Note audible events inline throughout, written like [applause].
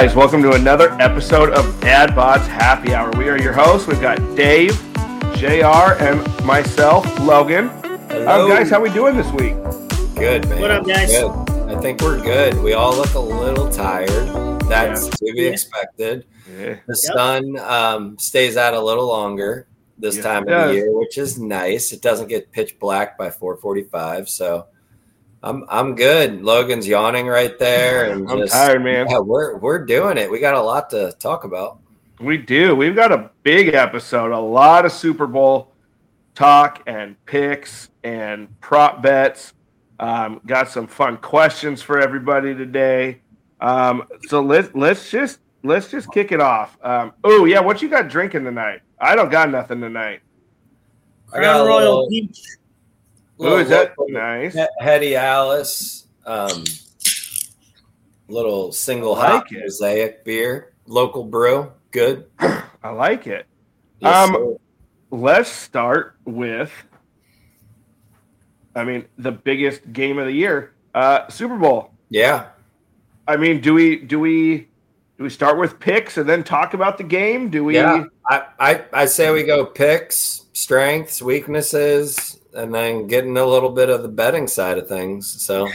guys, welcome to another episode of Dad Bod's Happy Hour. We are your hosts. We've got Dave, JR, and myself, Logan. Hello. Um, guys, how we doing this week? Good, man. What up, guys? Good. I think we're good. We all look a little tired. That's Yeah. to be Yeah. expected. Yeah. The Yep. sun um, stays out a little longer this Yeah, time of the year, which is nice. It doesn't get pitch black by 4:45, so I'm I'm good. Logan's yawning right there, and I'm just, tired, man. Yeah, we're we're doing it. We got a lot to talk about. We do. We've got a big episode, a lot of Super Bowl talk and picks and prop bets. Um, got some fun questions for everybody today. Um, so let's let's just let's just kick it off. Um, oh yeah, what you got drinking tonight? I don't got nothing tonight. I got a Royal little, Peach. Oh, is that nice? Hetty Alice, um, little single I like hop it. mosaic beer, local brew, good. I like it. Yes, Um, sir. Let's start with, I mean, the biggest game of the year, uh, Super Bowl. yeah, I mean, do we do we do we start with picks and then talk about the game? Do we? yeah. I, I I say we go picks, strengths, weaknesses, and then getting a little bit of the betting side of things. So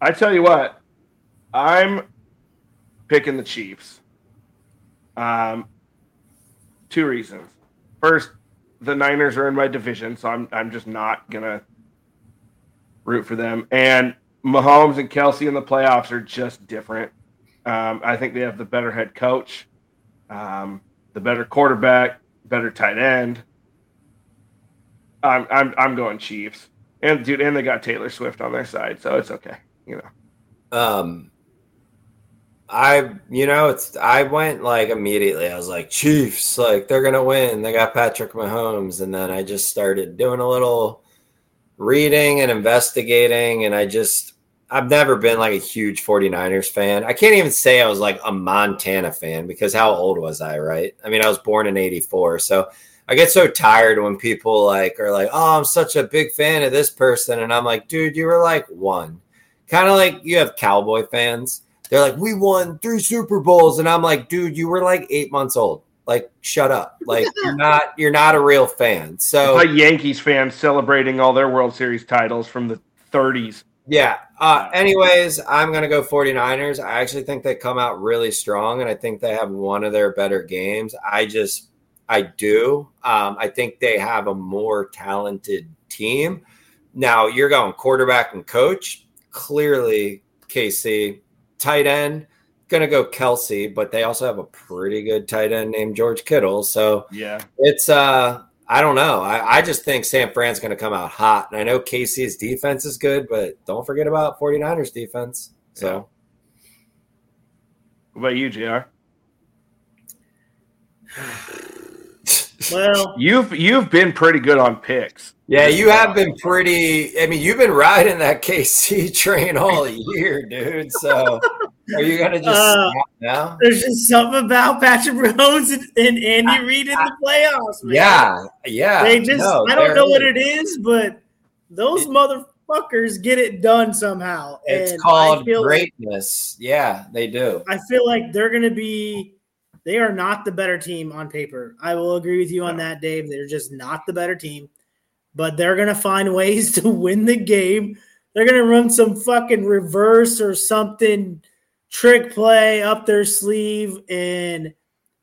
I tell you what, I'm picking the Chiefs. Um, two reasons. First, the Niners are in my division, so I'm I'm just not gonna root for them. And Mahomes and Kelce in the playoffs are just different. Um, I think they have the better head coach, um, the better quarterback, better tight end. I'm I'm I'm going Chiefs. And dude, and they got Taylor Swift on their side, so it's okay. You know. um I you know it's I went like immediately. I was like Chiefs, like they're gonna win. They got Patrick Mahomes, and then I just started doing a little reading and investigating, and I just I've never been like a huge 49ers fan. I can't even say I was like a Montana fan because how old was I, right? I mean, I was born in 84. So I get so tired when people like are like, "Oh, I'm such a big fan of this person." And I'm like, "Dude, you were like one." Kind of like you have cowboy fans. They're like, "We won 3 Super Bowls." And I'm like, "Dude, you were like 8 months old. Like shut up. Like [laughs] you're not you're not a real fan." So It's like Yankees fans celebrating all their World Series titles from the 30s. Yeah. Uh, anyways, I'm going to go 49ers. I actually think they come out really strong, and I think they have one of their better games. I just, I do. Um, I think they have a more talented team. Now, you're going quarterback and coach. Clearly, KC. Tight end, to go Kelce, but they also have a pretty good tight end named George Kittle. So, Yeah. it's uh I don't know. I, I just think San Fran's to come out hot. And I know KC's defense is good, but don't forget about 49ers defense. So What about you, JR? [sighs] Well, You've you've been pretty good on picks. yeah, you have been pretty I mean, you've been riding that KC [laughs] train all year, dude. So are you gonna just Uh, snap now? there's just something about Patrick Mahomes and, and Andy Reid in the playoffs, man. Yeah, yeah. They just, No, I don't they're- know what it is, but those motherfuckers get it done somehow. It's And called I feel like- greatness. Yeah, they do. I feel like they're going to be. They are not the better team on paper. I will agree with you on that, Dave. They're just not the better team, but they're going to find [laughs] ways to win the game. They're going to run some fucking reverse or something trick play up their sleeve, and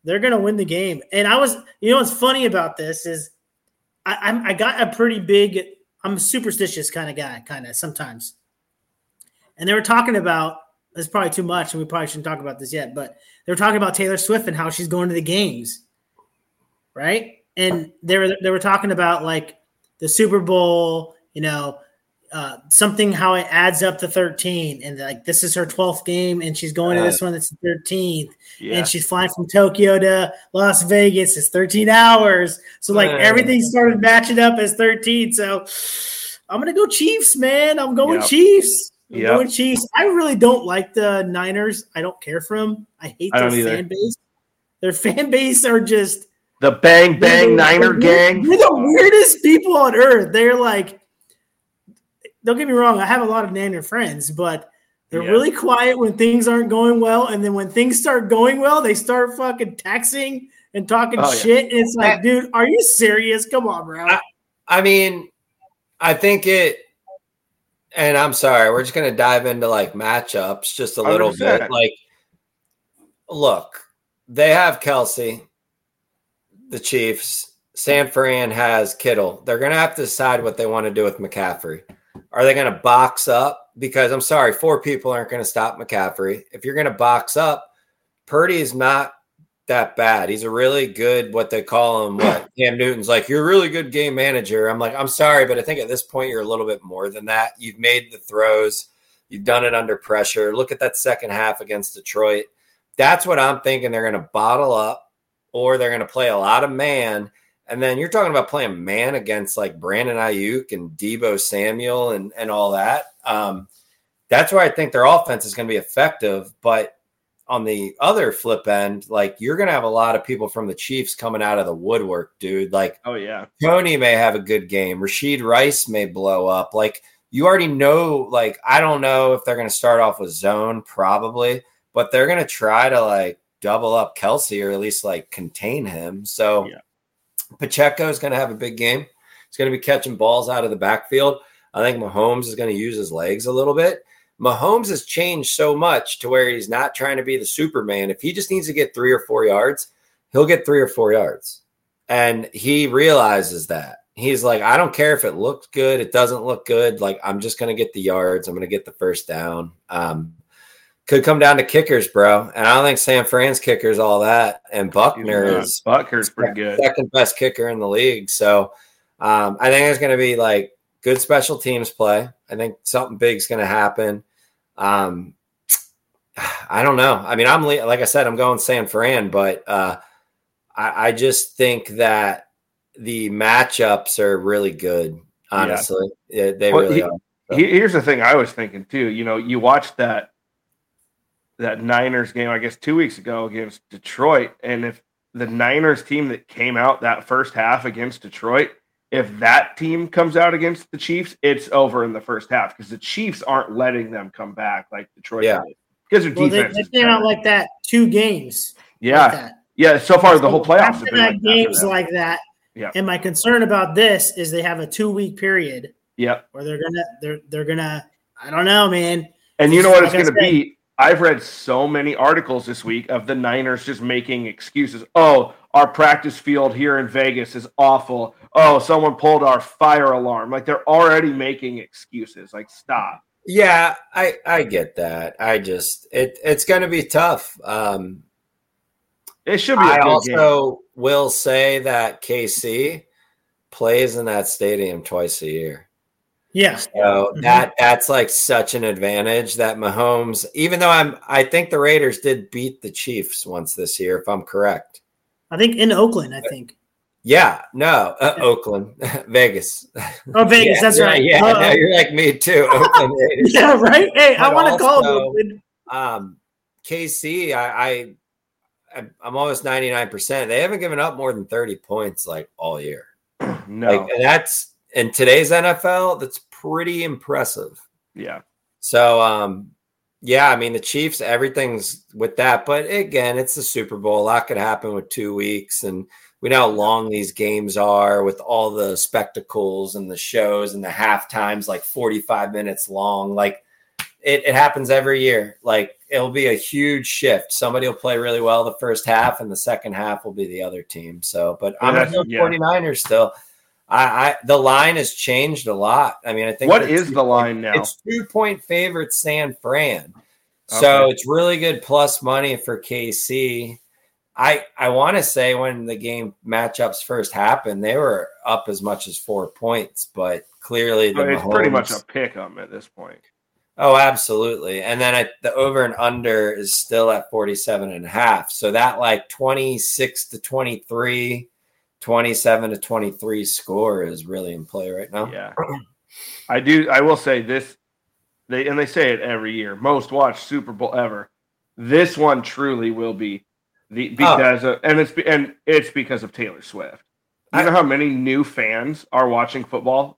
they're going to win the game. And I was, you know, what's funny about this is I, I'm, I got a pretty big. I'm a superstitious kind of guy, kind of sometimes. And they were talking about it's probably too much, and we probably shouldn't talk about this yet, but they were talking about Taylor Swift and how she's going to the games, right? And they were they were talking about like the Super Bowl, you know, uh, something how it adds up to 13 and like this is her 12th game and she's going to this one that's 13th Yeah. and she's flying from Tokyo to Las Vegas. It's 13 hours. So like Uh. everything started matching up as 13. So I'm gonna go Chiefs, man. I'm going Yep. Chiefs. I'm Yep. going Chiefs. I really don't like the Niners. I don't care for them. I hate I their don't either. fan base. Their fan base are just the Bang Bang they're Niner they're- gang. They're the weirdest people on earth. They're like, don't get me wrong. I have a lot of Niner friends, but they're Yeah. really quiet when things aren't going well, and then when things start going well, they start fucking texting and talking Oh, yeah. shit. And it's like, dude, are you serious? Come on, bro. I- I mean, I think it, and I'm sorry, we're just going to dive into like matchups just a little 100%. bit. Like, look, they have Kelce, the Chiefs. San Fran has Kittle. They're going to have to decide what they want to do with McCaffrey. Are they going to box up? Because I'm sorry, four people aren't going to stop McCaffrey. If you're going to box up, Purdy is not that bad. He's a really good, what they call him, what [clears throat] Cam Newton's like, you're a really good game manager. I'm like, I'm sorry, but I think at this point you're a little bit more than that. You've made the throws, you've done it under pressure. Look at that second half against Detroit. That's what I'm thinking. They're going to bottle up or they're going to play a lot of man. And then you're talking about playing man against like Brandon Aiyuk and Deebo Samuel and, and all that. Um, that's where I think their offense is going to be effective. But on the other flip end, like you're to have a lot of people from the Chiefs coming out of the woodwork, dude. Like Oh yeah. Toney may have a good game. Rashee Rice may blow up. Like you already know, like, I don't know if they're to start off with zone, probably, but they're to try to like double up Kelce or at least like contain him. So Yeah. Pacheco is to have a big game. He's to be catching balls out of the backfield. I think Mahomes is to use his legs a little bit. Mahomes has changed so much to where he's not trying to be the Superman. If he just needs to get three or four yards, he'll get three or four yards. And he realizes that. He's like, I don't care if it looks good, it doesn't look good. Like, I'm just going to get the yards. I'm going to get the first down. Um, could come down to kickers, bro. And I don't think San Fran's kicker is all that. And Butker is Butker's pretty good. second best kicker in the league. So um, I think there's going to be like good special teams play. I think something big's going to happen. Um, [sighs] I don't know. I mean, I'm like I said, I'm going San Fran, but uh, I, I just think that the matchups are really good. Honestly, Yeah, they Well, really he- are. He- Here's the thing I was thinking too. You know, you watched that that Niners game, I guess, two weeks ago against Detroit, and if the Niners team that came out that first half against Detroit, if that team comes out against the Chiefs, it's over in the first half because the Chiefs aren't letting them come back like Detroit Yeah. did. Because their Well, they, defense. they is came out like that two games. like yeah, that. yeah. So far, the whole So playoffs have been that like that for games them. like that. Yeah. And my concern about this is they have a two week period Yeah. where they're gonna they're they're gonna I don't know, man. And you know what it's Like I going to said- be? I've read so many articles this week of the Niners just making excuses. Oh, our practice field here in Vegas is awful. Oh, someone pulled our fire alarm. Like they're already making excuses. Like stop. Yeah, I I get that. I just it it's going to be tough. Um, It should be. a I good also will say that KC plays in that stadium twice a year. Yeah. So Mhm. that that's like such an advantage that Mahomes, even though I'm I think the Raiders did beat the Chiefs once this year, if I'm correct. I think in Oakland, I think. Yeah, no, uh, Oakland, [laughs] Vegas. Oh, Vegas, [laughs] Yeah, that's right. Yeah, Uh, no, you're like me too. [laughs] Oakland Raiders. yeah, right. Hey, I want to call it Oakland. Um, KC, I, I I'm- I'm almost 99. percent They haven't given up more than 30 points like all year. No. Like and that's in today's NFL. That's pretty impressive. yeah. So, um, yeah, I mean the Chiefs, everything's with that, but again, it's the Super Bowl. A lot could happen with two weeks, and we know how long these games are with all the spectacles and the shows and the half times, like forty-five minutes long. Like it, it happens every year. Like it'll be a huge shift. Somebody will play really well the first half, and the second half will be the other team. So, but I'm Yeah, gonna go yeah. 49ers still. I, I the line has changed a lot. I mean, I think what is the two- the line now? it's two point favorite San Fran. So it's really good plus money for KC. I I want to say when the game matchups first happened, they were up as much as four points, but clearly the I mean, it's pretty much Mahomes- a pick 'em at this point. Oh, absolutely. And then I, the over and under is still at 47 and a half. So that like 26 to 23, 27 to 23 score is really in play right now. Yeah. I do I will say this they and they say it every year. Most watched Super Bowl ever. This one truly will be the Oh. because of, and it's and it's because of Taylor Swift. You I- know how many new fans are watching football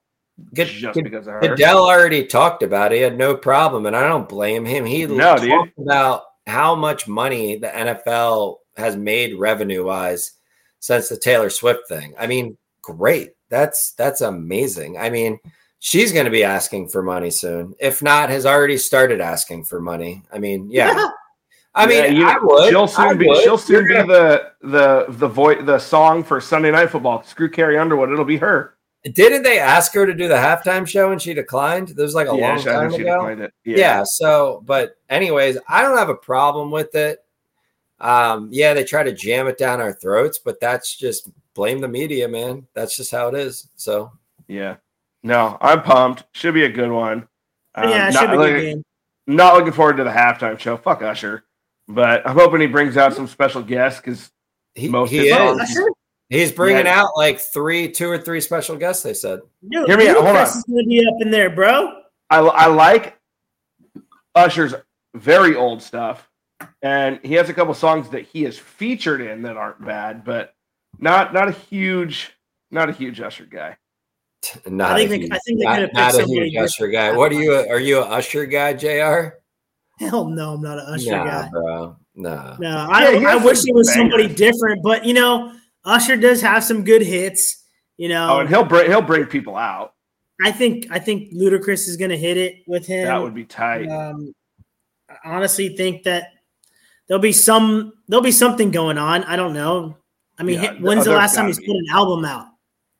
Good, just good, because of her? Goodell already talked about it. He had no problem, and I don't blame him. He No, talked dude. about how much money the NFL has made revenue wise since the Taylor Swift thing. I mean, great. That's that's amazing. I mean, she's going to be asking for money soon. If not, has already started asking for money. I mean, yeah. [laughs] I mean, Yeah, you- I would. She'll I soon be. would. She'll soon be You're the the the voice the song for Sunday Night Football. Screw Carrie Underwood. It'll be her. Didn't they ask her to do the halftime show and she declined? That was like a long she- time think she ago. declined it. yeah. so but anyways i don't have a problem with it um yeah they try to jam it down our throats but that's just blame the media man that's just how it is so Yeah. No, I'm pumped. Should be a good one. Um, yeah, it not, should be a good looking, game. not looking forward to the halftime show. Fuck Usher. But I'm hoping he brings out some special guests because he, Most he of is oh, the- he's bringing Yeah. out like three two or three special guests they said Dude, Hear me out, hold on. is gonna be up in there, bro. I, I like Usher's very old stuff. And he has a couple songs that he is featured in that aren't bad, but not not a huge not a huge Usher guy. not I think a they- I think they not, could've picked not a somebody huge usher guy what are you are you a usher guy jr Hell no, I'm not an Usher nah, guy. bro no No, I, he I wish some it was somebody different, but you know, Usher does have some good hits. You know, Oh, and he'll bring he'll bring people out. I think I think Ludacris is going to hit it with him. That would be tight. Um, I honestly think that there'll be some there'll be something going on. I don't know. I mean, Yeah, when's the last time he's put an album out?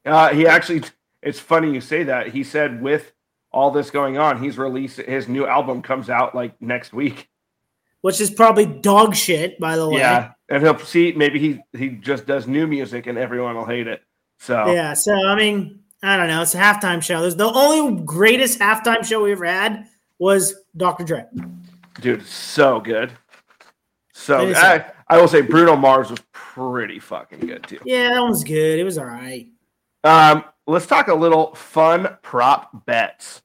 Uh, he actually, it's funny you say that. He said with all this going on, he's released his new album comes out like next week. Which is probably dog shit, by the way. Yeah, and he'll see. Maybe he he just does new music and everyone will hate it. So Yeah. So I mean, I don't know. It's a halftime show. There's the only greatest halftime show we ever had was Dr. Dre. dude, so good. So I, I will say Bruno Mars was pretty fucking good too. Yeah, that one's good. It was all right. Um, let's talk a little fun prop bets.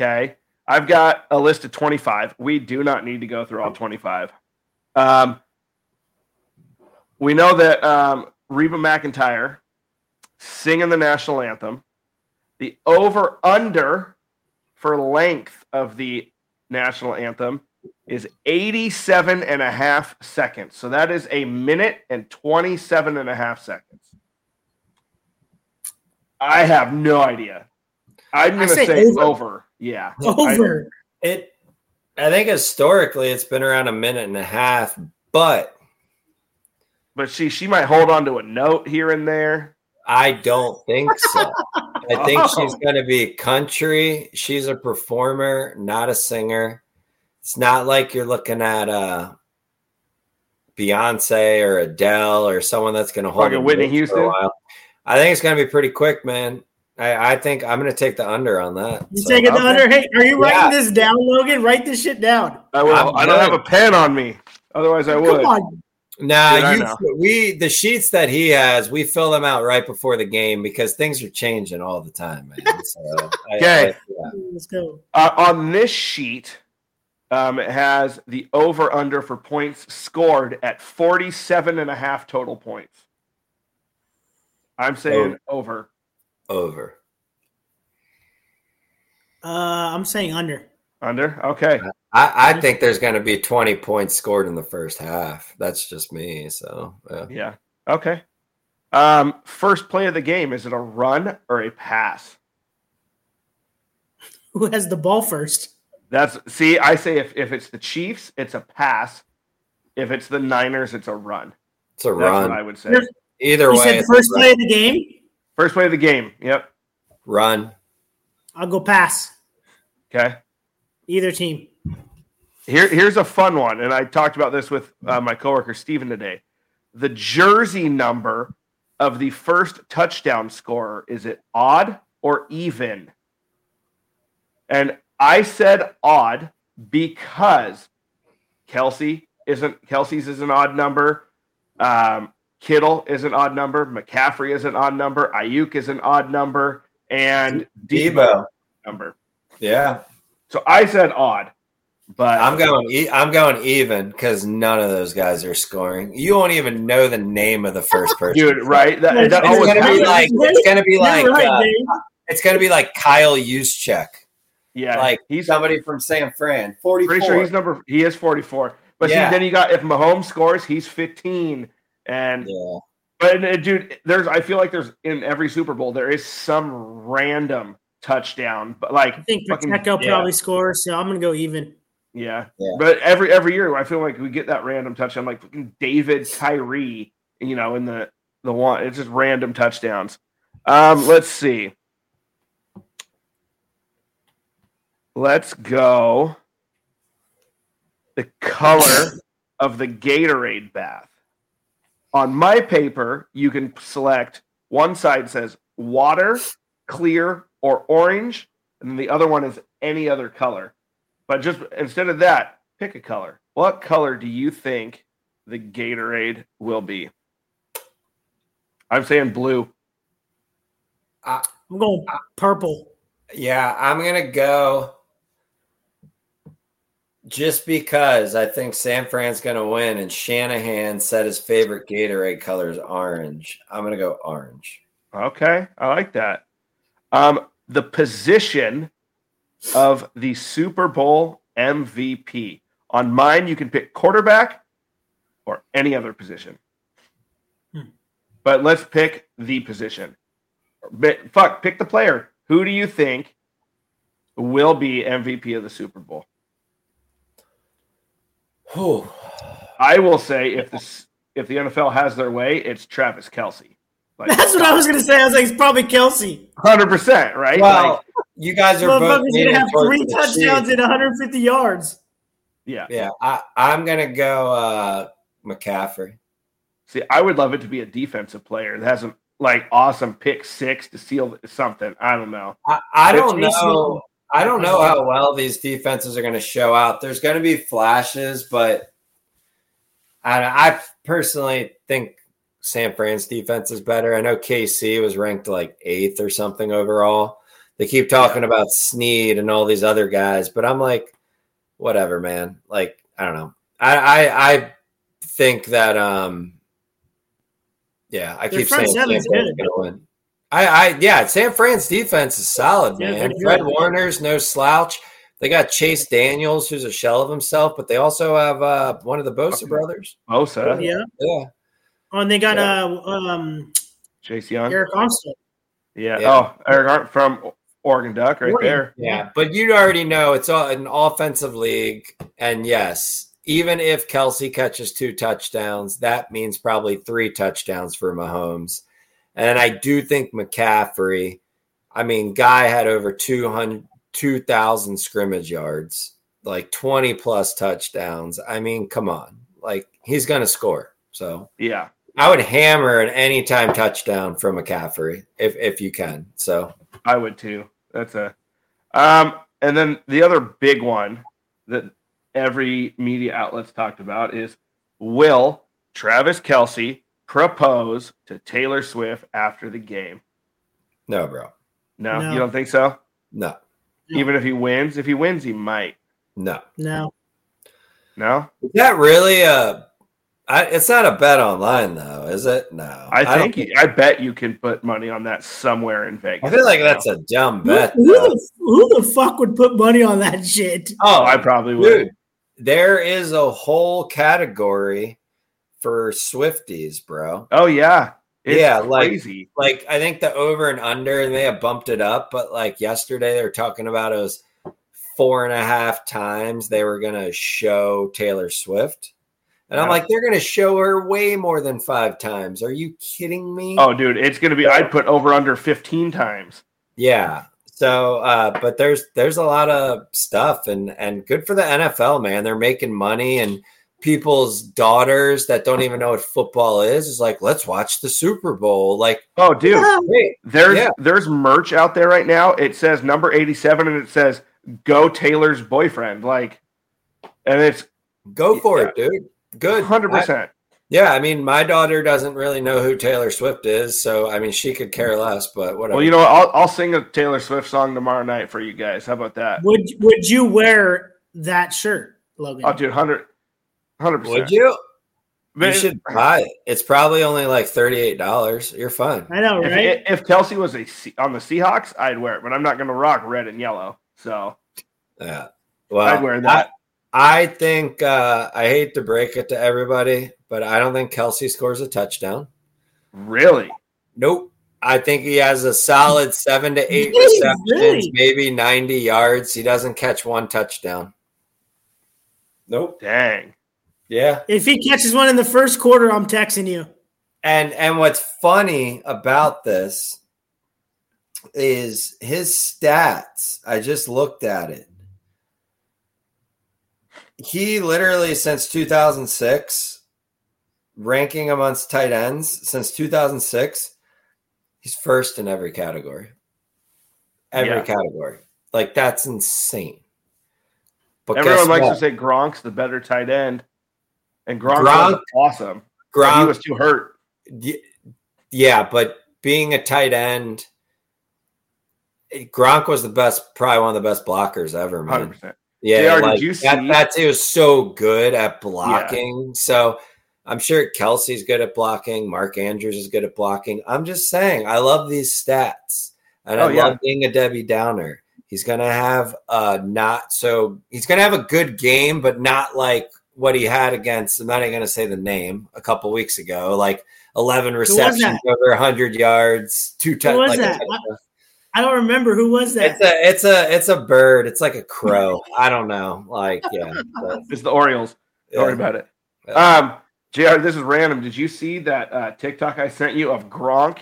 Okay. I've got a list of 25. We do not need to go through all 25. Um, we know that um, Reba McEntire singing the national anthem, the over under for length of the national anthem is 87 and a half seconds. So that is a minute and 27 and a half seconds. I have no idea. I'm going to say say, over. over. Yeah. Over. It, I think historically it's been around a minute and a half, but But she she might hold on to a note here and there. I don't think so. I think [laughs] she's Oh. going to be country. She's a performer, not a singer. It's not like you're looking at uh, Beyonce or Adele or someone that's going to hold Like a the Whitney notes for Houston? while. I think it's going to be pretty quick, man. I, I think I'm going to take the under on that. You So- taking the under? Hey, are you Yeah. writing this down, Logan? Write this shit down. I will. I'm I don't have a pen on me. Otherwise, I would. Come on. Nah, Dude, you we the sheets that he has, we fill them out right before the game because things are changing all the time, man. [laughs] So, Okay. I- yeah. Let's go. Uh, on this sheet, um, it has the over under for points scored at 47 and a half total points. I'm saying over. Over. Uh, I'm saying under. Under. Okay. I, I think there's going to be 20 points scored in the first half. That's just me. So, yeah. Yeah. Okay. Um, first play of the game is it a run or a pass? [laughs] Who has the ball first? That's see. I say if if it's the Chiefs, it's a pass. If it's the Niners, it's a run. it's a That's what I would say. Yes. Either You way, said it's a first run. play of the game. First play of the game. Yep. run. I'll go pass. Okay. Either team. Here, here's a fun one, and I talked about this with uh, my coworker Steven today. the jersey number of the first touchdown scorer. Is it odd or even? And I said odd because Kelce isn't Kelce's is an odd number. Um, Kittle is an odd number. McCaffrey is an odd number. Aiyuk is an odd number, and Deebo Deebo. number. Yeah. So I said odd, but I'm going. E- I'm going even because none of those guys are scoring. You won't even know the name of the first person. dude, right? That, that It's It's gonna be like. It's gonna be like. right, uh, it's gonna be like Kyle Juszczyk, yeah, like he's somebody from San Fran. Forty pretty sure he's number. He is forty four. But Yeah. see, then you got if Mahomes scores, he's fifteen, and Yeah. But uh, dude, there's I feel like there's in every Super Bowl there is some random touchdown, but like I think fucking- Pacheco yeah. probably scores, so I'm gonna go even. yeah. Yeah. But every every year I feel like we get that random touchdown, like David Tyree, you know, in the the one. It's just random touchdowns. Um, let's see. Let's go. The color of the Gatorade bath. On my paper, you can select one side says water, clear, or orange, and the other one is any other color. But just instead of that, pick a color. What color do you think the Gatorade will be? I'm saying blue. I'm going purple. Yeah, I'm gonna go just because I think San Fran's gonna win, and Shanahan said his favorite Gatorade color is orange. I'm gonna go orange. Okay, I like that. Um, the position of the Super Bowl MVP. On mine, you can pick quarterback or any other position. Hmm. But let's pick the position. But fuck, pick the player. Who do you think will be MVP of the Super Bowl? Whew. I will say if this if the NFL has their way, it's Travis Kelce. Like [laughs] That's what I was gonna say. I was like, it's probably Kelce. hundred percent, right? Well, Like, you guys are both gonna have three touchdowns Chiefs. and 150 yards. yeah. Yeah, I, I'm gonna go uh, McCaffrey. See, I would love it to be a defensive player that has a like awesome pick six to seal something. I don't know. I, I don't know. I don't know how well these defenses are going to show out. There's going to be flashes, but I, I personally think San Fran's defense is better. I know KC was ranked like eighth or something overall. They keep talking about Sneed and all these other guys, but I'm like, whatever, man. Like, I don't know. I I, I think that um, yeah, I Their keep saying San Fran's going to win. I, I, yeah, San Fran's defense is solid, man. they're Fred. Warner's no slouch. They got Chase Daniels, who's a shell of himself, but they also have uh, one of the Bosa brothers. Bosa, Yeah. Yeah, Oh, and they got Yeah. uh um Chase Young, Arik Armstead. yeah. Yeah. Oh, Eric Arndt from Oregon Duck, right Oregon. there. yeah. But you already know it's all an offensive league, and yes, even if Kelce catches two touchdowns, that means probably three touchdowns for Mahomes. And I do think McCaffrey. I mean, guy had over 200, 2,000 scrimmage yards, like 20 plus touchdowns. I mean, come on. Like, he's going to score. So Yeah, I would hammer an anytime touchdown from McCaffrey if, if you can. So, I would too. That's a. Um, and then the other big one that every media outlet's talked about is will Travis Kelce propose to Taylor Swift after the game? no, bro. No, No. you don't think so? No, No. Even if he wins, if he wins, he might. no. No. No, Is that really a? I, it's not a bet online though, is it? No, I don't think I bet you can put money on that somewhere in Vegas. I feel like that's a dumb bet. who though. the, who the fuck would put money on that shit? Oh, I probably would. Dude, there is a whole category for Swifties, bro. Oh yeah, it's Yeah, like- crazy. Like I think the over and under, and they have bumped it up, but like yesterday they were talking about it was four and a half times they were gonna show Taylor Swift. And I'm like, they're gonna show her way more than five times. Are you kidding me? oh, dude, it's gonna be. I'd put over under fifteen times. Yeah. So, uh, but there's there's a lot of stuff, and and good for the NFL, man. They're making money, and people's daughters that don't even know what football is is like, let's watch the Super Bowl. Like, Oh, dude, hey, there's Yeah. there's merch out there right now. It says number 87 and it says go Taylor's boyfriend. Like and it's go for it, dude. Good. 100%. Yeah, I mean, my daughter doesn't really know who Taylor Swift is, so I mean, she could care less. But whatever. Well, you know what? I'll I'll sing a Taylor Swift song tomorrow night for you guys. How about that? Would would you wear that shirt, Logan? Oh, dude, 100 100%. would you? You Man, should buy it. It's probably only like thirty-eight dollars. You're fine. I know, If, right? if Kelce was a on the Seahawks, I'd wear it, but I'm not going to rock red and yellow. So Yeah. Well, I'd wear that. I, I think uh, I hate to break it to everybody, but I don't think Kelce scores a touchdown. really? Nope. I think he has a solid seven to eight Really? receptions, Really? maybe 90 yards. He doesn't catch one touchdown. Nope. Dang. Yeah. if he catches one in the first quarter, I'm texting you. And and what's funny about this is his stats. I just looked at it. He literally since 2006 ranking amongst tight ends since 2006 he's first in every category. Every Yeah. category. Like that's insane. But Everyone likes what? to say Gronk's the better tight end, and Gronk, Gronk- was awesome. Gronk was too hurt. Yeah, but being a tight end, eh, Gronk was the best, probably one of the best blockers ever, man. 100. percent Yeah, JR, like, that, he was so good at blocking. So I'm sure Kelce's good at blocking. Mark Andrews is good at blocking. I'm just saying, I love these stats, and oh, I Oh, yeah. love being a Debbie Downer. He's gonna have a not so. He's gonna have a good game, but not like what he had against. I'm not even gonna say the name a couple weeks ago. Like 11 receptions over 100 yards, two Who touchdowns. Like a that? touchdown. I don't remember who was that. It's a it's a it's a bird. It's like a crow. I don't know. Like yeah. but, [laughs] It's the Orioles. Don't worry about it. Yeah. Um, Jr. This is random. Did you see that uh, TikTok I sent you of Gronk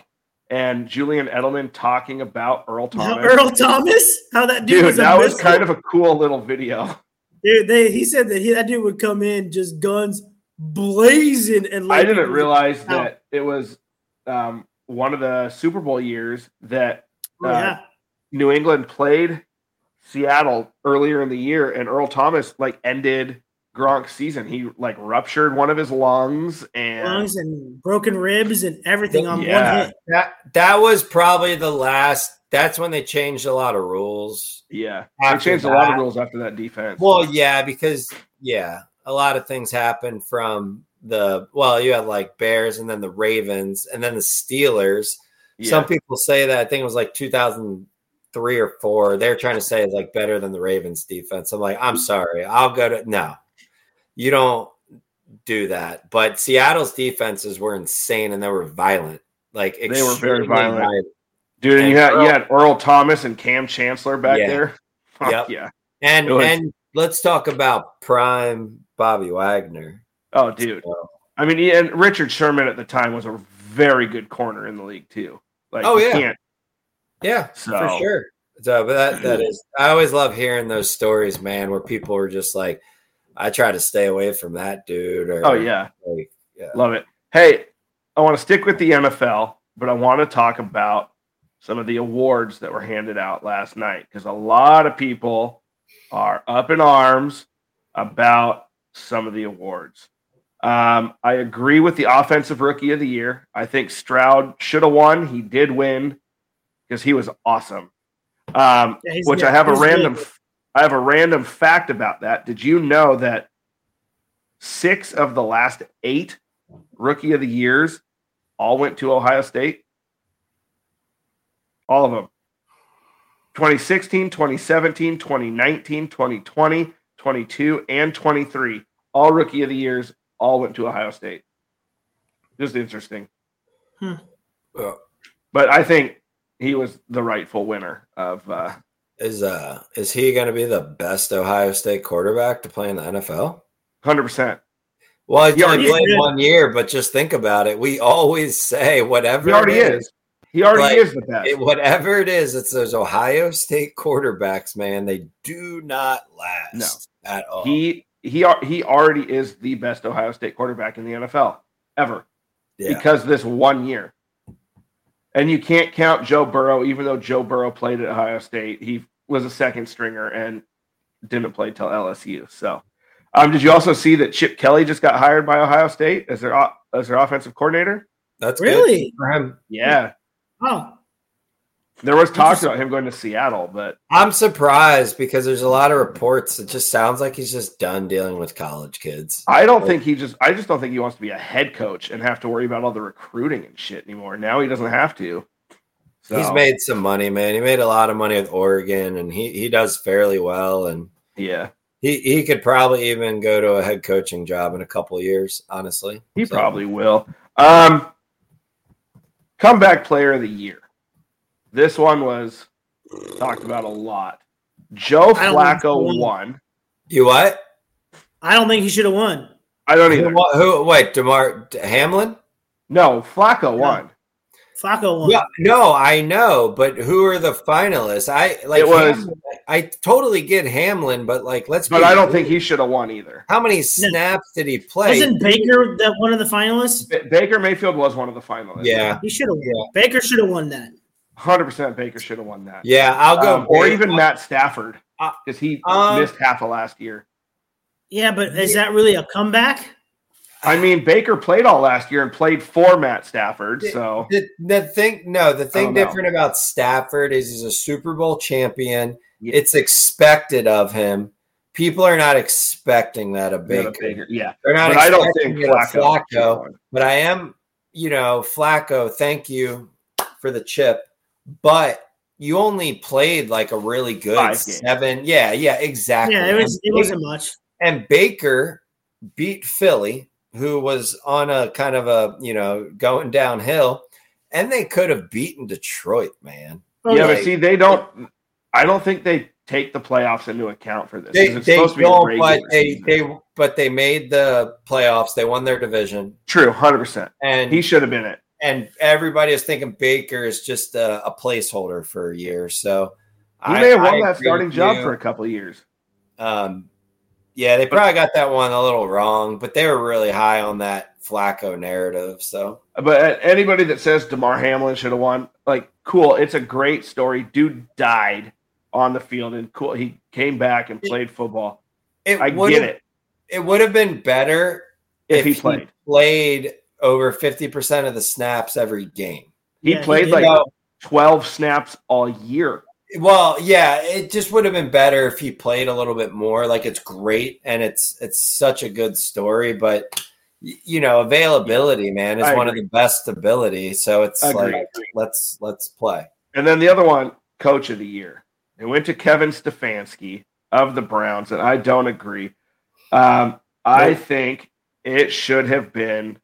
and Julian Edelman talking about Earl How- Thomas? Earl Thomas? How that dude, Dude, was a that was kind of a cool little video. Dude, they, he said that he, that dude would come in just guns blazing and like, I didn't realize Wow. that it was um, one of the Super Bowl years that Oh, yeah. New England played Seattle earlier in the year, and Earl Thomas like ended Gronk's season. He like ruptured one of his lungs, and lungs and broken ribs and everything on Yeah. one hit. That that was probably the last. That's when they changed a lot of rules. yeah, they After changed a lot of rules after that defense. Well, yeah, because yeah, a lot of things happened from the well, you had like Bears and then the Ravens and then the Steelers. yeah. Some people say that I think it was like 2003 or four. They're trying to say it's like better than the Ravens defense. I'm like, I'm sorry, I'll go to no. You don't do that. But Seattle's defenses were insane and they were violent. Like They were very extremely violent. Dude, and you had Earl- you had Earl Thomas and Kam Chancellor back Yeah. there. [laughs] Yep. Yeah. And was- and let's talk about prime Bobby Wagner. Oh, dude. So- I mean, and Richard Sherman at the time was a very good corner in the league too. Like, Oh, yeah. Yeah, for sure. So, but that that is, I always love hearing those stories, man, where people are just like, I try to stay away from that dude. Or Oh yeah. like, yeah. Love it. Hey, I want to stick with the NFL, but I want to talk about some of the awards that were handed out last night because a lot of people are up in arms about some of the awards. Um, I agree with the offensive rookie of the year. I think Stroud should have won. He did win because he was awesome. Um, Yeah, which. I have a random good. I have a random fact about that. Did you know that six of the last eight rookie of the years all went to Ohio State? All of them. 2016, 2017, 2019, 2020, 22, and 23. All rookie of the years all went to Ohio State. Just interesting. Well, But I think he was the rightful winner of uh, Is uh is he going to be the best Ohio State quarterback to play in the NFL? 100%. Well, he He only played one year, but just think about it. We always say whatever He already it is. He already Like, is the best. It, whatever it is, it's those Ohio State quarterbacks, man. They do not last no. at all. he he he already is the best Ohio State quarterback in the NFL ever Yeah. because this one year. And you can't count Joe Burrow, even though Joe Burrow played at Ohio State. He was a second stringer and didn't play till LSU. So, um, did you also see that Chip Kelly just got hired by Ohio State as their as their offensive coordinator? That's Really? good for him. Yeah, Oh, there was talks about him going to Seattle, but I'm surprised because there's a lot of reports. It just sounds like he's just done dealing with college kids. I don't think he just I just don't think he wants to be a head coach and have to worry about all the recruiting and shit anymore. Now he doesn't have to. So, He's made some money, man. He made a lot of money with Oregon, and he he does fairly well. And yeah, he he could probably even go to a head coaching job in a couple years. Honestly, he So, probably will. Um, comeback player of the year. This one was talked about a lot. Joe I don't think Flacco so. won. You what? I don't think he should have won. I don't either. Who, who? Wait, Damar Hamlin? No, Flacco won. Flacco won. Yeah, no, I know, but who are the finalists? I like. It was- Hamlin- I totally get Hamlin, but like, let's. But be I don't real. think he should have won either. How many snaps did he play? Wasn't Baker that one of the finalists? B- Baker Mayfield was one of the finalists. Yeah, He should have won. Yeah. Baker should have won that. hundred percent. Baker should have won that. yeah. I'll go. Um, or even Matt Stafford Uh, because he um, missed half of last year. Yeah, but is that really a comeback? I mean, Baker played all last year and played for Matt Stafford. So The, the thing, no, the thing don't know. different about Stafford is he's a Super Bowl champion. Yeah. It's expected of him. People are not expecting that of yeah, Baker. Baker, yeah. They're not But I don't think Flacco. Flacco. But I am, you know, Flacco. Thank you for the chip, but you only played like a really good Five games. seven. Yeah, yeah, exactly. Yeah, it was. It wasn't much. and Baker beat Philly, who was on a kind of a you know going downhill, and they could have beaten Detroit, man. Oh, yeah, yeah. but see, they don't. I don't think they take the playoffs into account for this. They 'cause it's they supposed to be a don't, regular but they season. they but they made the playoffs. They won their division, true, hundred percent. and He should have been it. and everybody is thinking Baker is just a, a placeholder for a year. So He I- may have I won that starting job you. for a couple of years. Um, yeah, they probably got that one a little wrong, but they were really high on that Flacco narrative. So But anybody that says Damar Hamlin should have won, like, cool. It's a great story. Dude died on the field, and cool. He came back and played football. it I would get have it it would have been better if he played. played over fifty percent of the snaps every game. He Yeah, played did. like So, twelve snaps all year. Well, yeah, it just would have been better if he played a little bit more. Like it's great and it's it's such a good story, but you know, availability, man, is I one of the best ability. So it's Agreed. like let's let's play. And then the other one, coach of the year. It went to Kevin Stefanski of the Browns, and I don't agree. Um, I think it should have been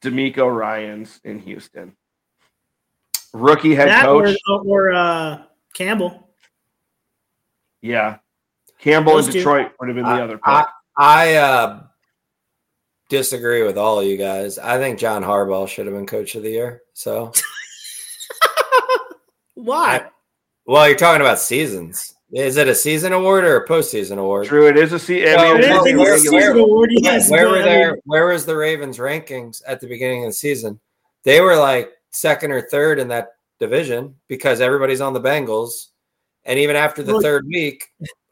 DeMeco Ryans in Houston. Rookie head that coach. or, or uh, Campbell. yeah. Campbell Those in two. Detroit would have been the I- other pick. I, I uh, disagree with all of you guys. I think John Harbaugh should have been coach of the year. So, [laughs] Why? well, you're talking about seasons. Is it a season award or a postseason award? True, it is a C. I Well, well, is It a is where- season award, yes, where were I their Where was the Ravens rankings at the beginning of the season? They were like second or third in that division because everybody's on the Bengals, and even after the third week,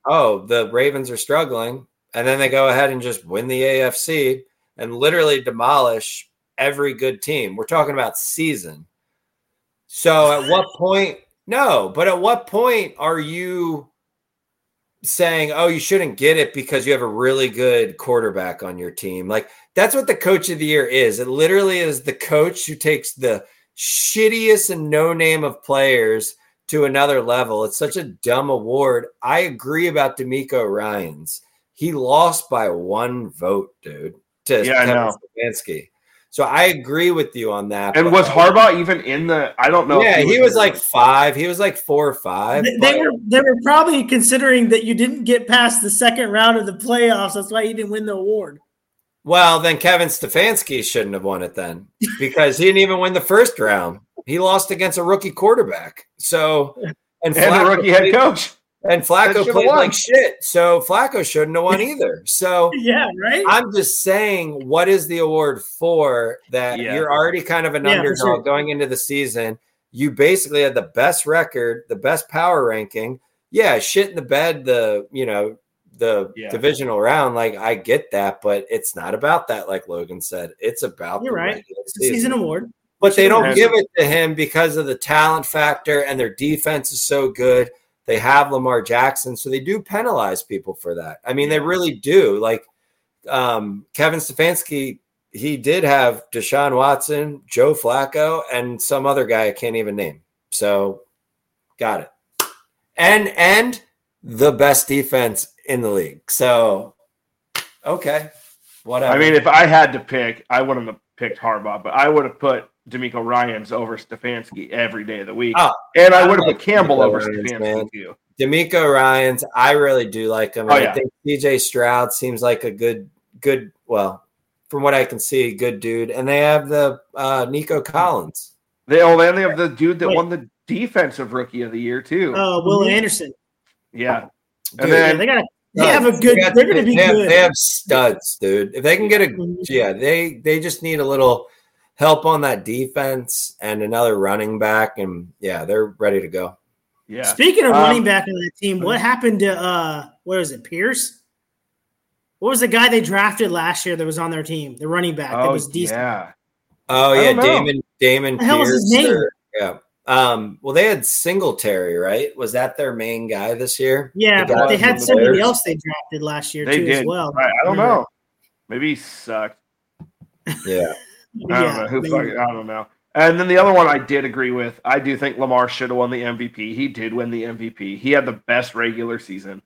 oh, the Ravens are struggling, and then they go ahead and just win the AFC and literally demolish every good team. We're talking about season. So at what [laughs] point? No, but at what point are you? saying, "Oh, you shouldn't get it because you have a really good quarterback on your team." Like that's what the coach of the year is. It literally is the coach who takes the shittiest and no name of players to another level. It's such a dumb award. I agree about DeMeco Ryans. He lost by one vote, dude, to Yeah, I Kevin know. Stefanski. So I agree with you on that. And was Harbaugh even in the? I don't know. Yeah, he was in like the- five. He was like four or five. They, they were they were probably considering that you didn't get past the second round of the playoffs. That's why you didn't win the award. Well, then Kevin Stefanski shouldn't have won it then because he didn't even win the first round. He lost against a rookie quarterback. So and, and the Flacco rookie head coach. And Flacco should've played won. like shit. So Flacco shouldn't have won [laughs] either. So Yeah, right. I'm just saying, what is the award for that Yeah. you're already kind of an Yeah, underdog sure. going into the season? You basically had the best record, the best power ranking. Yeah, shit in the bed, the you know, the Yeah. divisional round. Like I get that, but it's not about that, like Logan said. It's about You're the right. It's a season award. but they don't give it to him because of the talent factor and their defense is so good. They have Lamar Jackson, so they do penalize people for that. I mean, they really do. Like um, Kevin Stefanski, he did have Deshaun Watson, Joe Flacco, and some other guy I can't even name. So, got it. And and the best defense in the league. So, okay, whatever. I mean, if I had to pick, I wouldn't have picked Harbaugh, but I would have put DeMeco Ryans over Stefanski every day of the week, Oh, and I I would have like put Campbell DeMeco over Ryans, Stefanski man. too. DeMeco Ryans, I really do like him. Oh, I yeah. think CJ Stroud seems like a good, good. Well, from what I can see, good dude. And they have the uh, Nico Collins. They only they have the dude that Wait. won the defensive rookie of the year too. Uh, Will Anderson. yeah, Dude, and Yeah, then they got. They have a good. got- They're going to be they have, good. They have studs, dude. If they can get a, Mhm. yeah, they they just need a little help on that defense and another running back, and yeah, they're ready to go. yeah. Speaking of Um, running back on that team, what happened to uh what was it, Pierce? What was the guy they drafted last year that was on their team? The running back that Oh was decent. yeah, Oh yeah, don't. Damon Damon The hell was his name? or- yeah. Um, well, they had Singletary, right? Was that their main guy this year? Yeah, The but they had the somebody Bears? else they drafted last year they too did. as well. I, I don't know. Maybe he sucked. [laughs] Yeah. I don't Yeah, know who. maybe. Fuck, I don't know. And then the other one I did agree with. I do think Lamar should have won the MVP. He did win the MVP. He had the best regular season.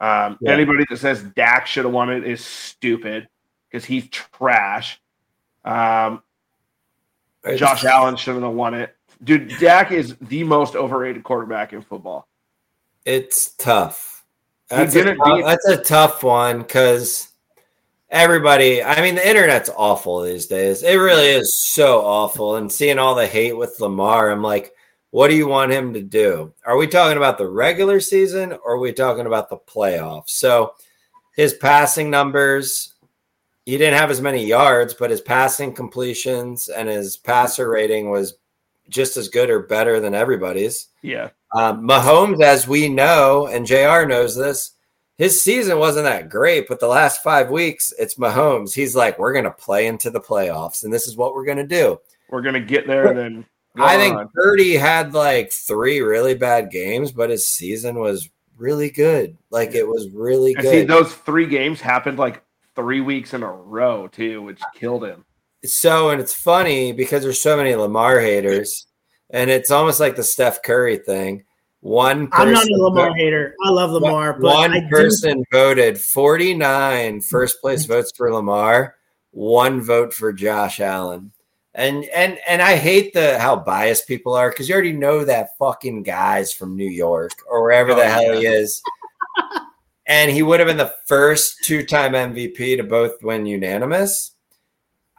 Um, Yeah. Anybody that says Dak should have won it is stupid because he's trash. Um, Josh Allen shouldn't have won it. Dude, Dak is the most overrated quarterback in football. It's tough. That's, a, beat- that's a tough one because everybody, I mean, the internet's awful these days. It really is so awful. And seeing all the hate with Lamar, I'm like, what do you want him to do? Are we talking about the regular season or are we talking about the playoffs? So his passing numbers, he didn't have as many yards, but his passing completions and his passer rating was just as good or better than everybody's. Yeah. Um, Mahomes, as we know, and JR knows this, his season wasn't that great, but the last five weeks, it's Mahomes. He's like, we're going to play into the playoffs, and this is what we're going to do. We're going to get there and then. I think on. Purdy had like three really bad games, but his season was really good. Like it was really And see, good. those three games happened like three weeks in a row, too, which killed him. So, and it's funny because there's so many Lamar haters, and it's almost like the Steph Curry thing. One person I'm not a Lamar hater. I love Lamar, but one I do, person voted 49 first place votes for Lamar, one vote for Josh Allen. And and and I hate the how biased people are because you already know that fucking guy's from New York or wherever the Oh, hell he is. and he would have been the first two-time MVP to both win unanimous.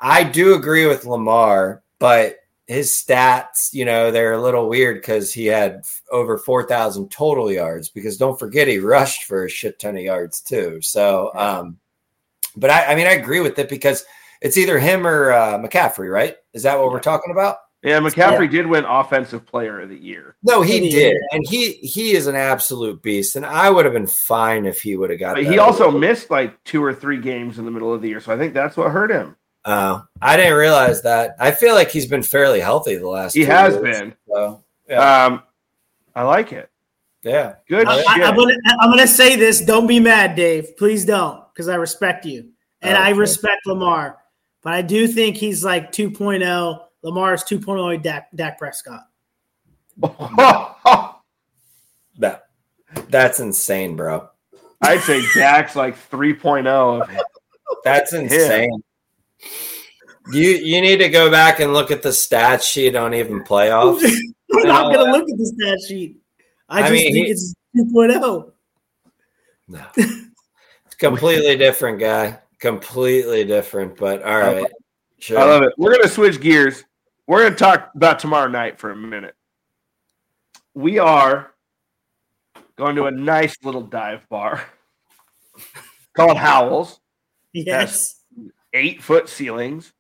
I do agree with Lamar, but his stats, you know, they're a little weird because he had over 4,000 total yards. Because don't forget, he rushed for a shit ton of yards too. So, um, but I, I mean, I agree with it because it's either him or uh, McCaffrey, right? Is that what we're talking about? Yeah, McCaffrey did win Offensive Player of the Year. No, he He did, did. and he he is an absolute beast. And I would have been fine if he would have got. But that he also award. missed like two or three games in the middle of the year. So I think that's what hurt him. Oh, I didn't realize that. I feel like he's been fairly healthy the last. He two has years. been. So yeah, Um, I like it. yeah. Good I, shit. I, am gonna I'm gonna say this. Don't be mad, Dave. Please don't, because I respect you and I Okay. respect Lamar. But I do think he's like 2.0. Lamar's 2.0 Dak, Dak Prescott. [laughs] That that's insane, bro. I'd say Dak's like 3.0 That's insane. You you need to go back and look at the stat sheet on even playoffs. [laughs] I'm not gonna look at the stat sheet. I, I just mean, think he- it's oh. 2.0. No. It's completely different guy. Completely different, but all right. Sure. I love it. We're going to switch gears. We're going to talk about tomorrow night for a minute. We are going to a nice little dive bar [laughs] called Howells. Yes. Eight foot ceilings,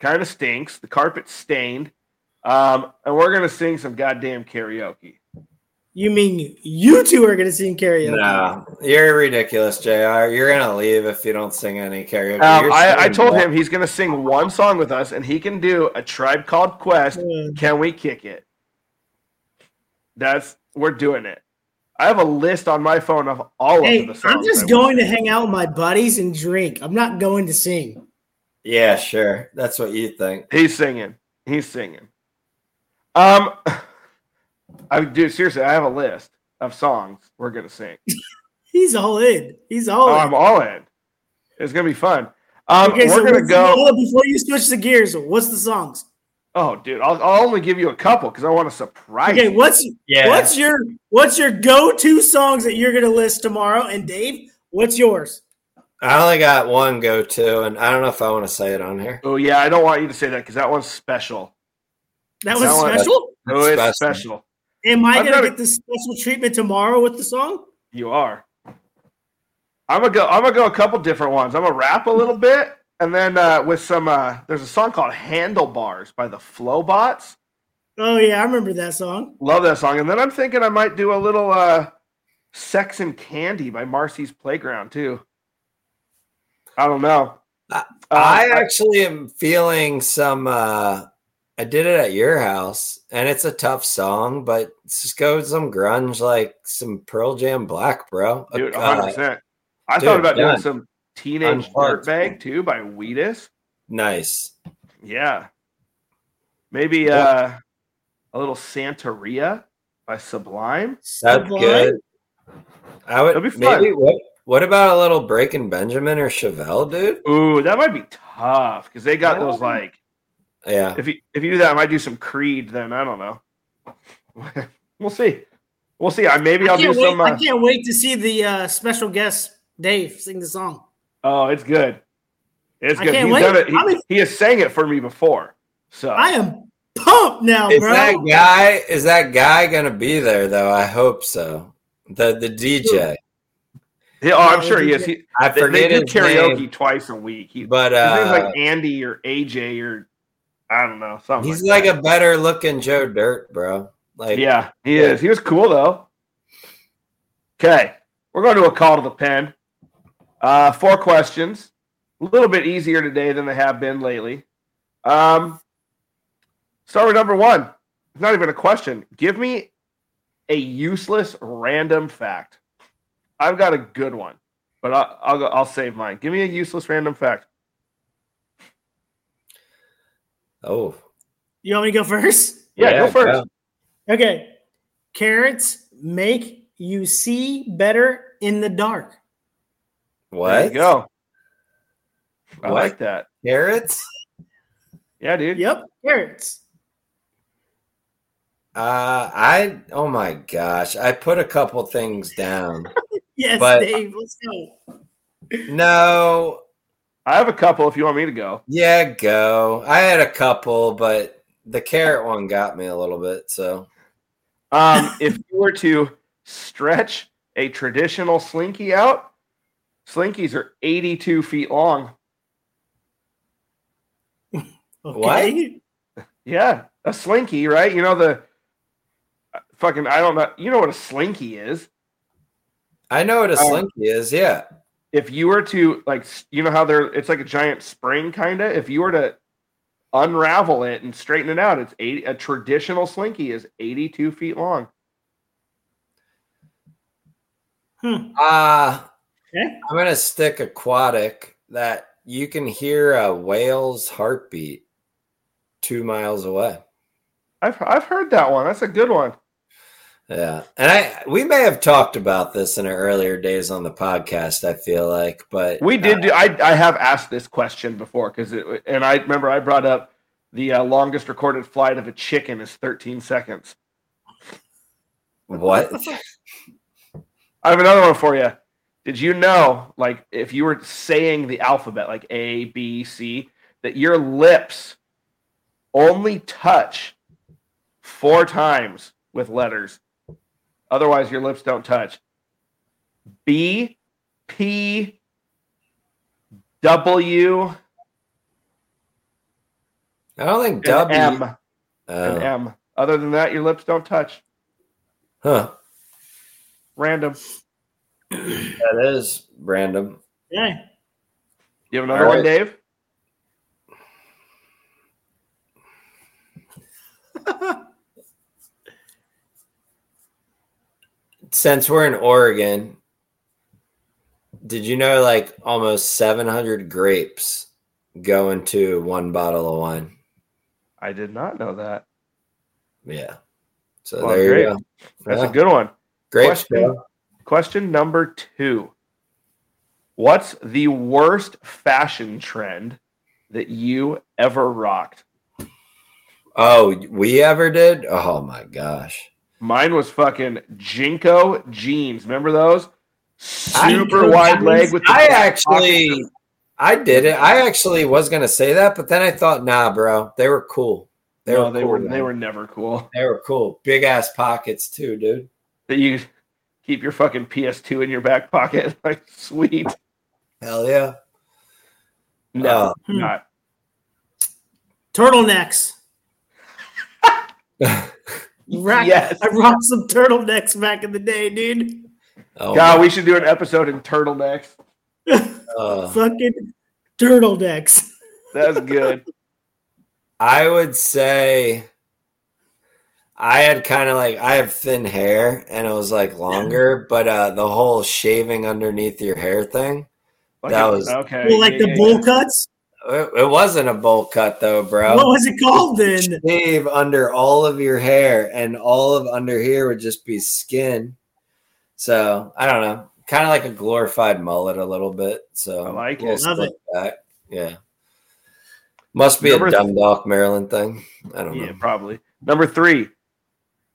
kind of stinks. The carpet's stained, um, and we're gonna sing some goddamn karaoke. You mean you two are going to sing karaoke? No, you're ridiculous, Jr. You're gonna leave if you don't sing any karaoke. Um, I, I told that. him he's gonna sing one song with us, and he can do a tribe called Quest. Uh, Can we kick it? That's we're doing it. I have a list on my phone of all hey, of the songs. I'm just going to hang out with my buddies and drink. I'm not going to sing. Yeah, sure. That's what you think. He's singing. He's singing. Um, [laughs] I do seriously. I have a list of songs we're gonna sing. [laughs] He's all in. He's all Oh, in. I'm all in. It's gonna be fun. Um, okay, we're so gonna go. before you switch the gears. What's the songs? Oh, dude, I'll, I'll only give you a couple because I want to surprise Okay, you. what's Yeah. what's your what's your go to songs that you're gonna list tomorrow? And Dave, what's yours? I only got one go to, and I don't know if I want to say it on here. Oh yeah, I don't want you to say that because that one's special. That That was one- special. Oh, it's Special. special. Am I I've gonna got a- get this special treatment tomorrow with the song? You are. I'm gonna go. I'm gonna go a couple different ones. I'm gonna rap a little bit, and then uh, with some. Uh, there's a song called "Handlebars" by the Flobots. Oh yeah, I remember that song. Love that song. And then I'm thinking I might do a little uh, "Sex and Candy" by Marcy's Playground too. I don't know. I- Uh, I actually am feeling some. uh I did it at your house, and it's a tough song, but let's just go with some grunge, like some Pearl Jam Black, bro. dude, Uh, 100. percent I dude, thought about doing some "Teenage Unplugged. Dirtbag" too by Wheatus. nice. Yeah. Maybe uh, a little Santeria by Sublime. That's Sublime? good. I would That'd be fun. maybe what what about a little Breaking Benjamin or Chevelle, dude? Ooh, that might be tough because they got those like Yeah. if you if you do that, I might do some Creed. Then I don't know. [laughs] we'll see. We'll see. I maybe I I'll do can't, wait, some. I Uh, can't wait to see the uh, special guest Dave sing the song. oh, it's good. It's I good. can't He's wait. done it. I'm He, ex- he has sang it for me before. So I am pumped now, Is bro. that guy is that guy gonna be there though? I hope so. The the DJ. Yeah, oh, I'm Yeah, sure he they is. He, I they, forget they do karaoke name, twice a week. He, but his name's uh, like Andy or AJ or I don't know something. he's like, like that. a better looking Joe Dirt, bro. Like Yeah, he is. He was cool though. Okay, we're going to a call to the pen. Uh, four questions, a little bit easier today than they have been lately. Um, start with number one. It's not even a question. Give me a useless random fact. I've got a good one, but I'll I'll, go, I'll save mine. Give me a useless random fact. oh You want me to go first? Yeah, go first. Okay. Carrots make you see better in the dark. What? There you go. I What? like that. Carrots? Yeah, dude. Yep, carrots. Uh I oh my gosh. I put a couple things down. [laughs] Yes, But- Dave. Let's go. no, I have a couple if you want me to go. yeah, go. I had a couple, but the carrot one got me a little bit, so Um, [laughs] if you were to stretch a traditional slinky out, slinkies are 82 feet long. [laughs] Okay. Yeah, a slinky, right? You know the uh, fucking I don't know. You know what a slinky is? I know what a Um, slinky is, yeah. If you were to like, you know how they're it's like a giant spring kind of. If you were to unravel it and straighten it out, it's 80. A traditional slinky is 82 feet long. Hmm. Uh Okay. I'm gonna stick aquatic that you can hear a whale's heartbeat two miles away. I've I've heard that one. That's a good one. Yeah, and I we may have talked about this in our earlier days on the podcast. I feel like, but We did. uh, Do, I I have asked this question before because it and I remember I brought up the uh, longest recorded flight of a chicken is 13 seconds. what? [laughs] I have another one for you. Did you know, like, if you were saying the alphabet, like A, B, C, that your lips only touch four times with letters Otherwise, your lips don't touch. B P W I don't think and W. M Oh. and M. Other than that, your lips don't touch. Huh. Random. That is random. Yeah. You have another All one, right. Dave? [laughs] Since we're in Oregon, did you know like almost 700 grapes go into one bottle of wine? I did not know that. Yeah. So Well, there great. you go. That's Yeah. a good one. Grapes, Question. Question number two. What's the worst fashion trend that you ever rocked? Oh, we ever did? Oh my gosh. Mine was fucking JNCO jeans. Remember those? I- Super wide leg with the I actually pockets. I did it. I actually was gonna say that, but then I thought, nah, bro, they were cool. They no, were they cool, were man. they were never cool. they were cool. Big ass pockets too, dude. That you keep your fucking PS2 in your back pocket. [laughs] Like sweet. Hell yeah. No, Hmm. not. Turtlenecks. [laughs] [laughs] Rock- Yes. I rocked some turtlenecks back in the day, dude. oh, God, we should do an episode in turtlenecks. uh, Fucking turtlenecks. That's good. I would say I had kind of like I have thin hair and it was like longer, [laughs] but uh the whole shaving underneath your hair thing. Like That was- okay. Well, like yeah, the yeah, bowl yeah. cuts. It, it wasn't a bowl cut though, bro. What was it called then? Shave under all of your hair, and all of under here would just be skin. So I don't know, kind of like a glorified mullet a little bit. So I like it. Love slick back. Yeah, must be Number a th- Dundalk, Maryland thing. I don't Yeah, know. Yeah, probably. Number three,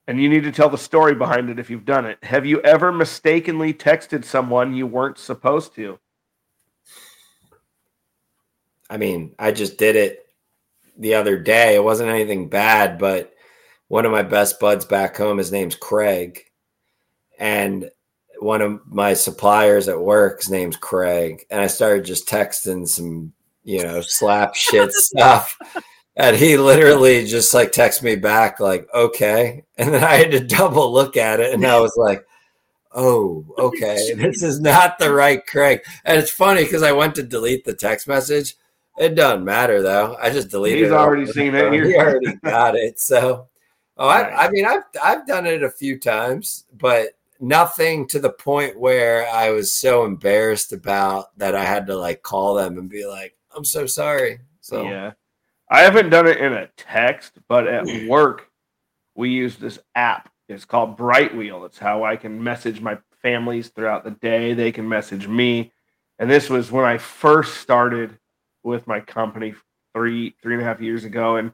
and you need to tell the story behind it if you've done it. Have you ever mistakenly texted someone you weren't supposed to? I mean, I just did it the other day. It wasn't anything bad, but one of my best buds back home, his name's Craig. And one of my suppliers at work, his name's Craig. And I started just texting some, you know, slap [laughs] shit stuff. And he literally just like texted me back, like, okay. And then I had to double look at it and I was like, oh, okay. [laughs] This is not the right Craig. And it's funny because I went to delete the text message. It doesn't matter though. I just deleted it. He's it. already seen it. [laughs] He already got it. So, oh. I, I mean, I've I've done it a few times, but nothing to the point where I was so embarrassed about that I had to like call them and be like, "I'm so sorry." So, Yeah. I haven't done it in a text, but at [laughs] work, we use this app. It's called Brightwheel. It's how I can message my families throughout the day. They can message me. And this was when I first started with my company three, three and a half years ago. And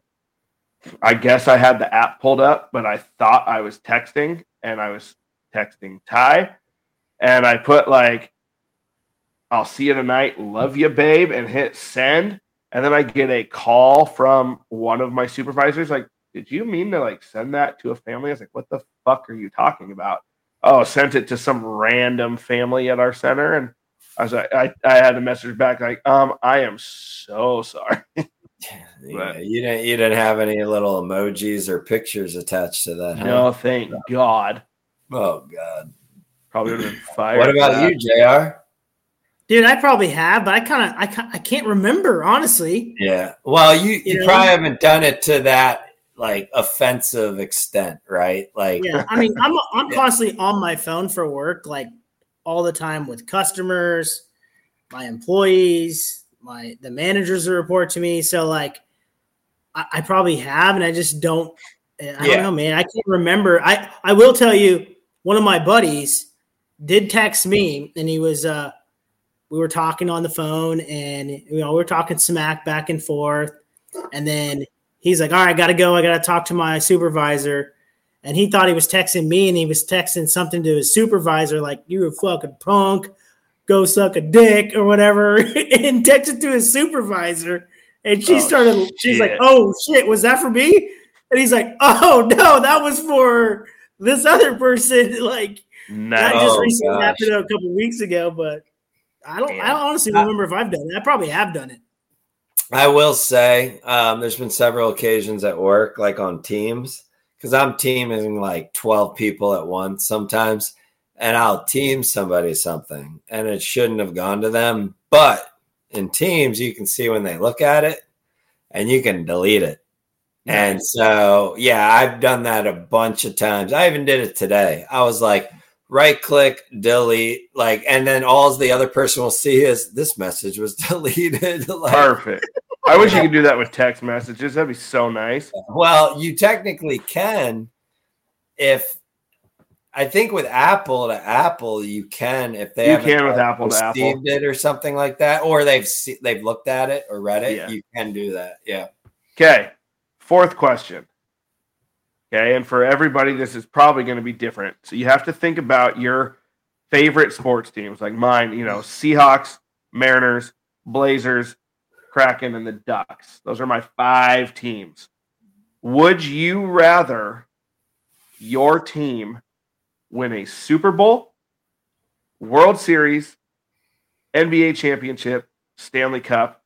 I guess I had the app pulled up, but I thought I was texting and I was texting Ty. And I put like, I'll see you tonight. Love you, babe, and hit send. And then I get a call from one of my supervisors, like, did you mean to like send that to a family? I was like, what the fuck are you talking about? Oh, sent it to some random family at our center. And I was like, I, I had a message back like, um, I am so sorry. [laughs] yeah, you didn't you didn't have any little emojis or pictures attached to that. Huh? No, thank God. Oh God. Probably would have been [clears throat] fired. What about that. you, Jr.? Dude, I probably have, but I kind of I, I can't remember honestly. Yeah. Well, you you, You know? probably haven't done it to that like offensive extent, right? Like Yeah, I mean, I'm I'm [laughs] Yeah. constantly on my phone for work, like all the time with customers, my employees, my the managers that report to me. So like, I, I probably have, and I just don't. I don't know, man. I can't remember. I I will tell you, one of my buddies did text me, and he was uh, we were talking on the phone, and you know we were talking smack back and forth, and then he's like, "All right, I got to go. I got to talk to my supervisor." And he thought he was texting me and he was texting something to his supervisor like you a fucking punk go suck a dick or whatever [laughs] and texted to his supervisor and she Oh, started she's like oh shit was that for me and he's like oh [laughs] no that was for this other person, [laughs] like Nice. that just recently gosh. happened a couple weeks ago, but I don't. I don't honestly remember if I've done it. I probably have done it. I will say, um, there's been several occasions at work, like on teams, because I'm teaming like 12 people at once sometimes, and I'll team somebody something, and it shouldn't have gone to them. But in teams, you can see when they look at it, and you can delete it. And so, yeah, I've done that a bunch of times. I even did it today. I was like, right click, delete, like, and then all the other person will see is this message was [laughs] deleted. like, Perfect. I wish you could do that with text messages. That'd be so nice. Well, you technically can if I think with Apple to Apple you can if they You can with Apple to Apple. it or something like that, or they've se- they've looked at it or read it. Yeah. You can do that. Yeah. Okay. Fourth question. Okay. And for everybody, this is probably going to be different. So you have to think about your favorite sports teams, like mine, you know, Seahawks, Mariners, Blazers, Kraken, and the Ducks. Those are my five teams. Would you rather your team win a Super Bowl, World Series, NBA championship, Stanley Cup,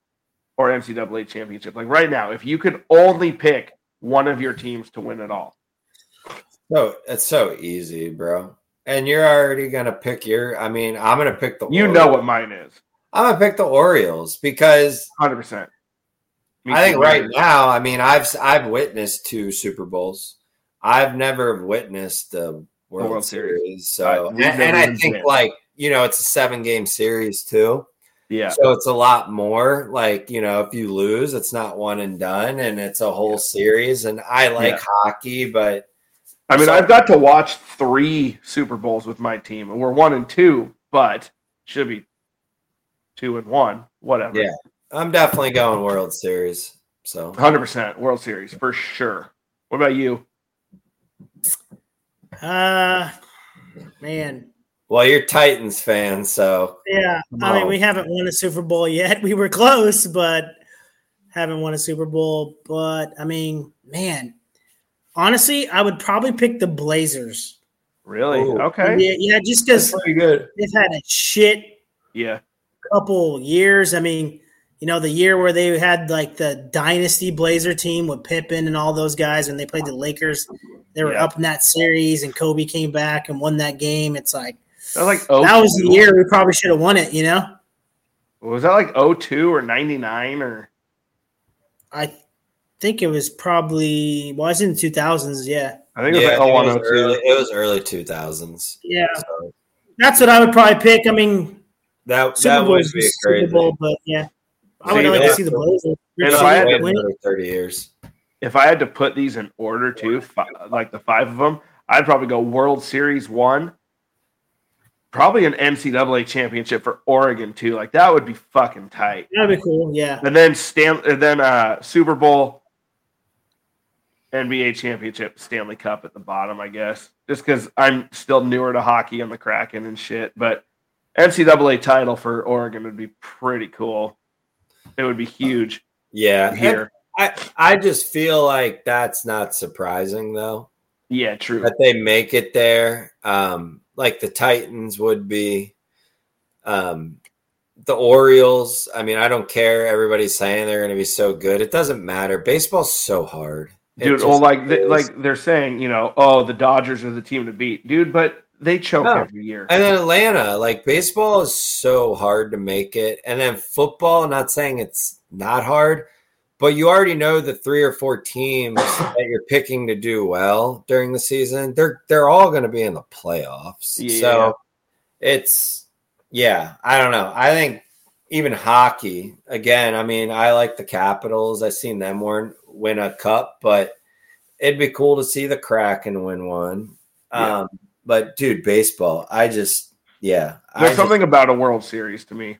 or NCAA championship. Like right now, if you could only pick one of your teams to win it all, So it's so easy, bro. And you're already gonna pick your. I mean, I'm gonna pick the. you know what mine is. I'm gonna pick the Orioles because Hundred percent. I think right now, I mean, I've I've witnessed two Super Bowls. I've never witnessed the World, World Series. Series. So, and, and I think like you know, it's a seven game series too. Yeah, So it's a lot more. Like you know, if you lose, it's not one and done, and it's a whole series. And I like Yeah. hockey, but I mean, So- I've got to watch three Super Bowls with my team, and we're one and two, but should be two and one, whatever. Yeah. I'm definitely going World Series. So hundred percent World Series for sure. What about you? Uh, man, well, you're Titans fan, so yeah. I mean, we haven't won a Super Bowl yet. [laughs] We were close, but haven't won a Super Bowl. But I mean, man, honestly, I would probably pick the Blazers. Really? Ooh. Okay. Yeah, yeah, just because they've had a shit Yeah. Couple years. I mean, you know, the year where they had like the dynasty Blazer team with Pippen and all those guys, and they played the Lakers. They were Yeah. up in that series, and Kobe came back and won that game. It's like That was like oh, that was the year we probably should have won it. You know, Was that like 02 or 99 or I think it was probably well, it's in the two thousands. Yeah, I think it was Yeah, like I think 01, it, was 02. early, it was early 2000s. yeah, So that's what I would probably pick. I mean, that Super that Bowl would is be Super crazy. Bowl, but yeah, I would See, like to see the Blazers. And if I had to win. another 30 years. If I had to put these in order too, fi- like the five of them, I'd probably go World Series one, probably an NCAA championship for Oregon too. Like that would be fucking tight. That'd be cool. Yeah, And then Stan, and then uh, Super Bowl, NBA championship, Stanley Cup at the bottom, I guess. Just because I'm still newer to hockey and the Kraken and shit, but NCAA title for Oregon would be pretty cool. It would be huge Yeah. here. I, I just feel like that's not surprising though. Yeah, true. That they make it there. Um, like the Titans would be. Um, the Orioles, I mean, I don't care. Everybody's saying they're going to be so good. It doesn't matter. Baseball's so hard. It dude. Well, like they, like they're saying, you know, oh, the Dodgers are the team to beat, dude. But they choke No. every year. And then Atlanta, like baseball is so hard to make it. And then football, not saying it's not hard, but you already know the three or four teams that you're picking to do well during the season. They're they're all going to be in the playoffs. Yeah. So it's yeah, I don't know. I think even hockey, again, I mean, I like the Capitals. I've seen them win win a cup, but it'd be cool to see the Kraken win one. Yeah. Um, but dude, baseball, I just yeah. I There's just- something about a World Series to me.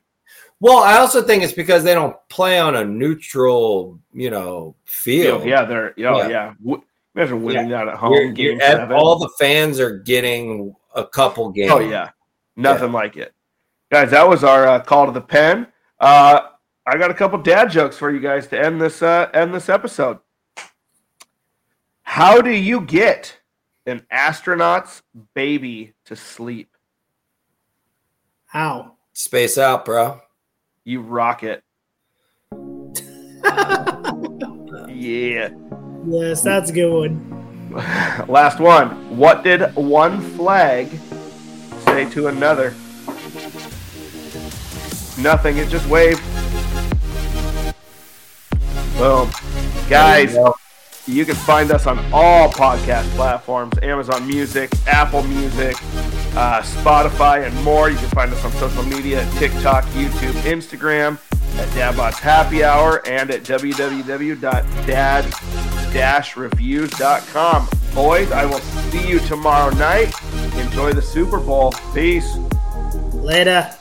well, I also think it's because they don't play on a neutral, you know, field. Yeah, they're oh Yeah. yeah. W- Imagine winning that at home. You're- you're- all the fans are getting a couple games. Oh yeah, nothing like it, guys. That was our uh, call to the pen. Uh, I got a couple dad jokes for you guys to end this uh, end this episode. How do you get an astronaut's baby to sleep? How? Space out, bro. You rock it. [laughs] yeah. Yes, that's a good one. [laughs] Last one. What did one flag say to another? Nothing. It just waved. Boom. Guys, you can find us on all podcast platforms Amazon Music, Apple Music, uh, Spotify, and more. You can find us on social media TikTok, YouTube, Instagram, at Dad Bods Happy Hour, and at www.dad-reviews.com. Boys, I will see you tomorrow night. Enjoy the Super Bowl. Peace. Later.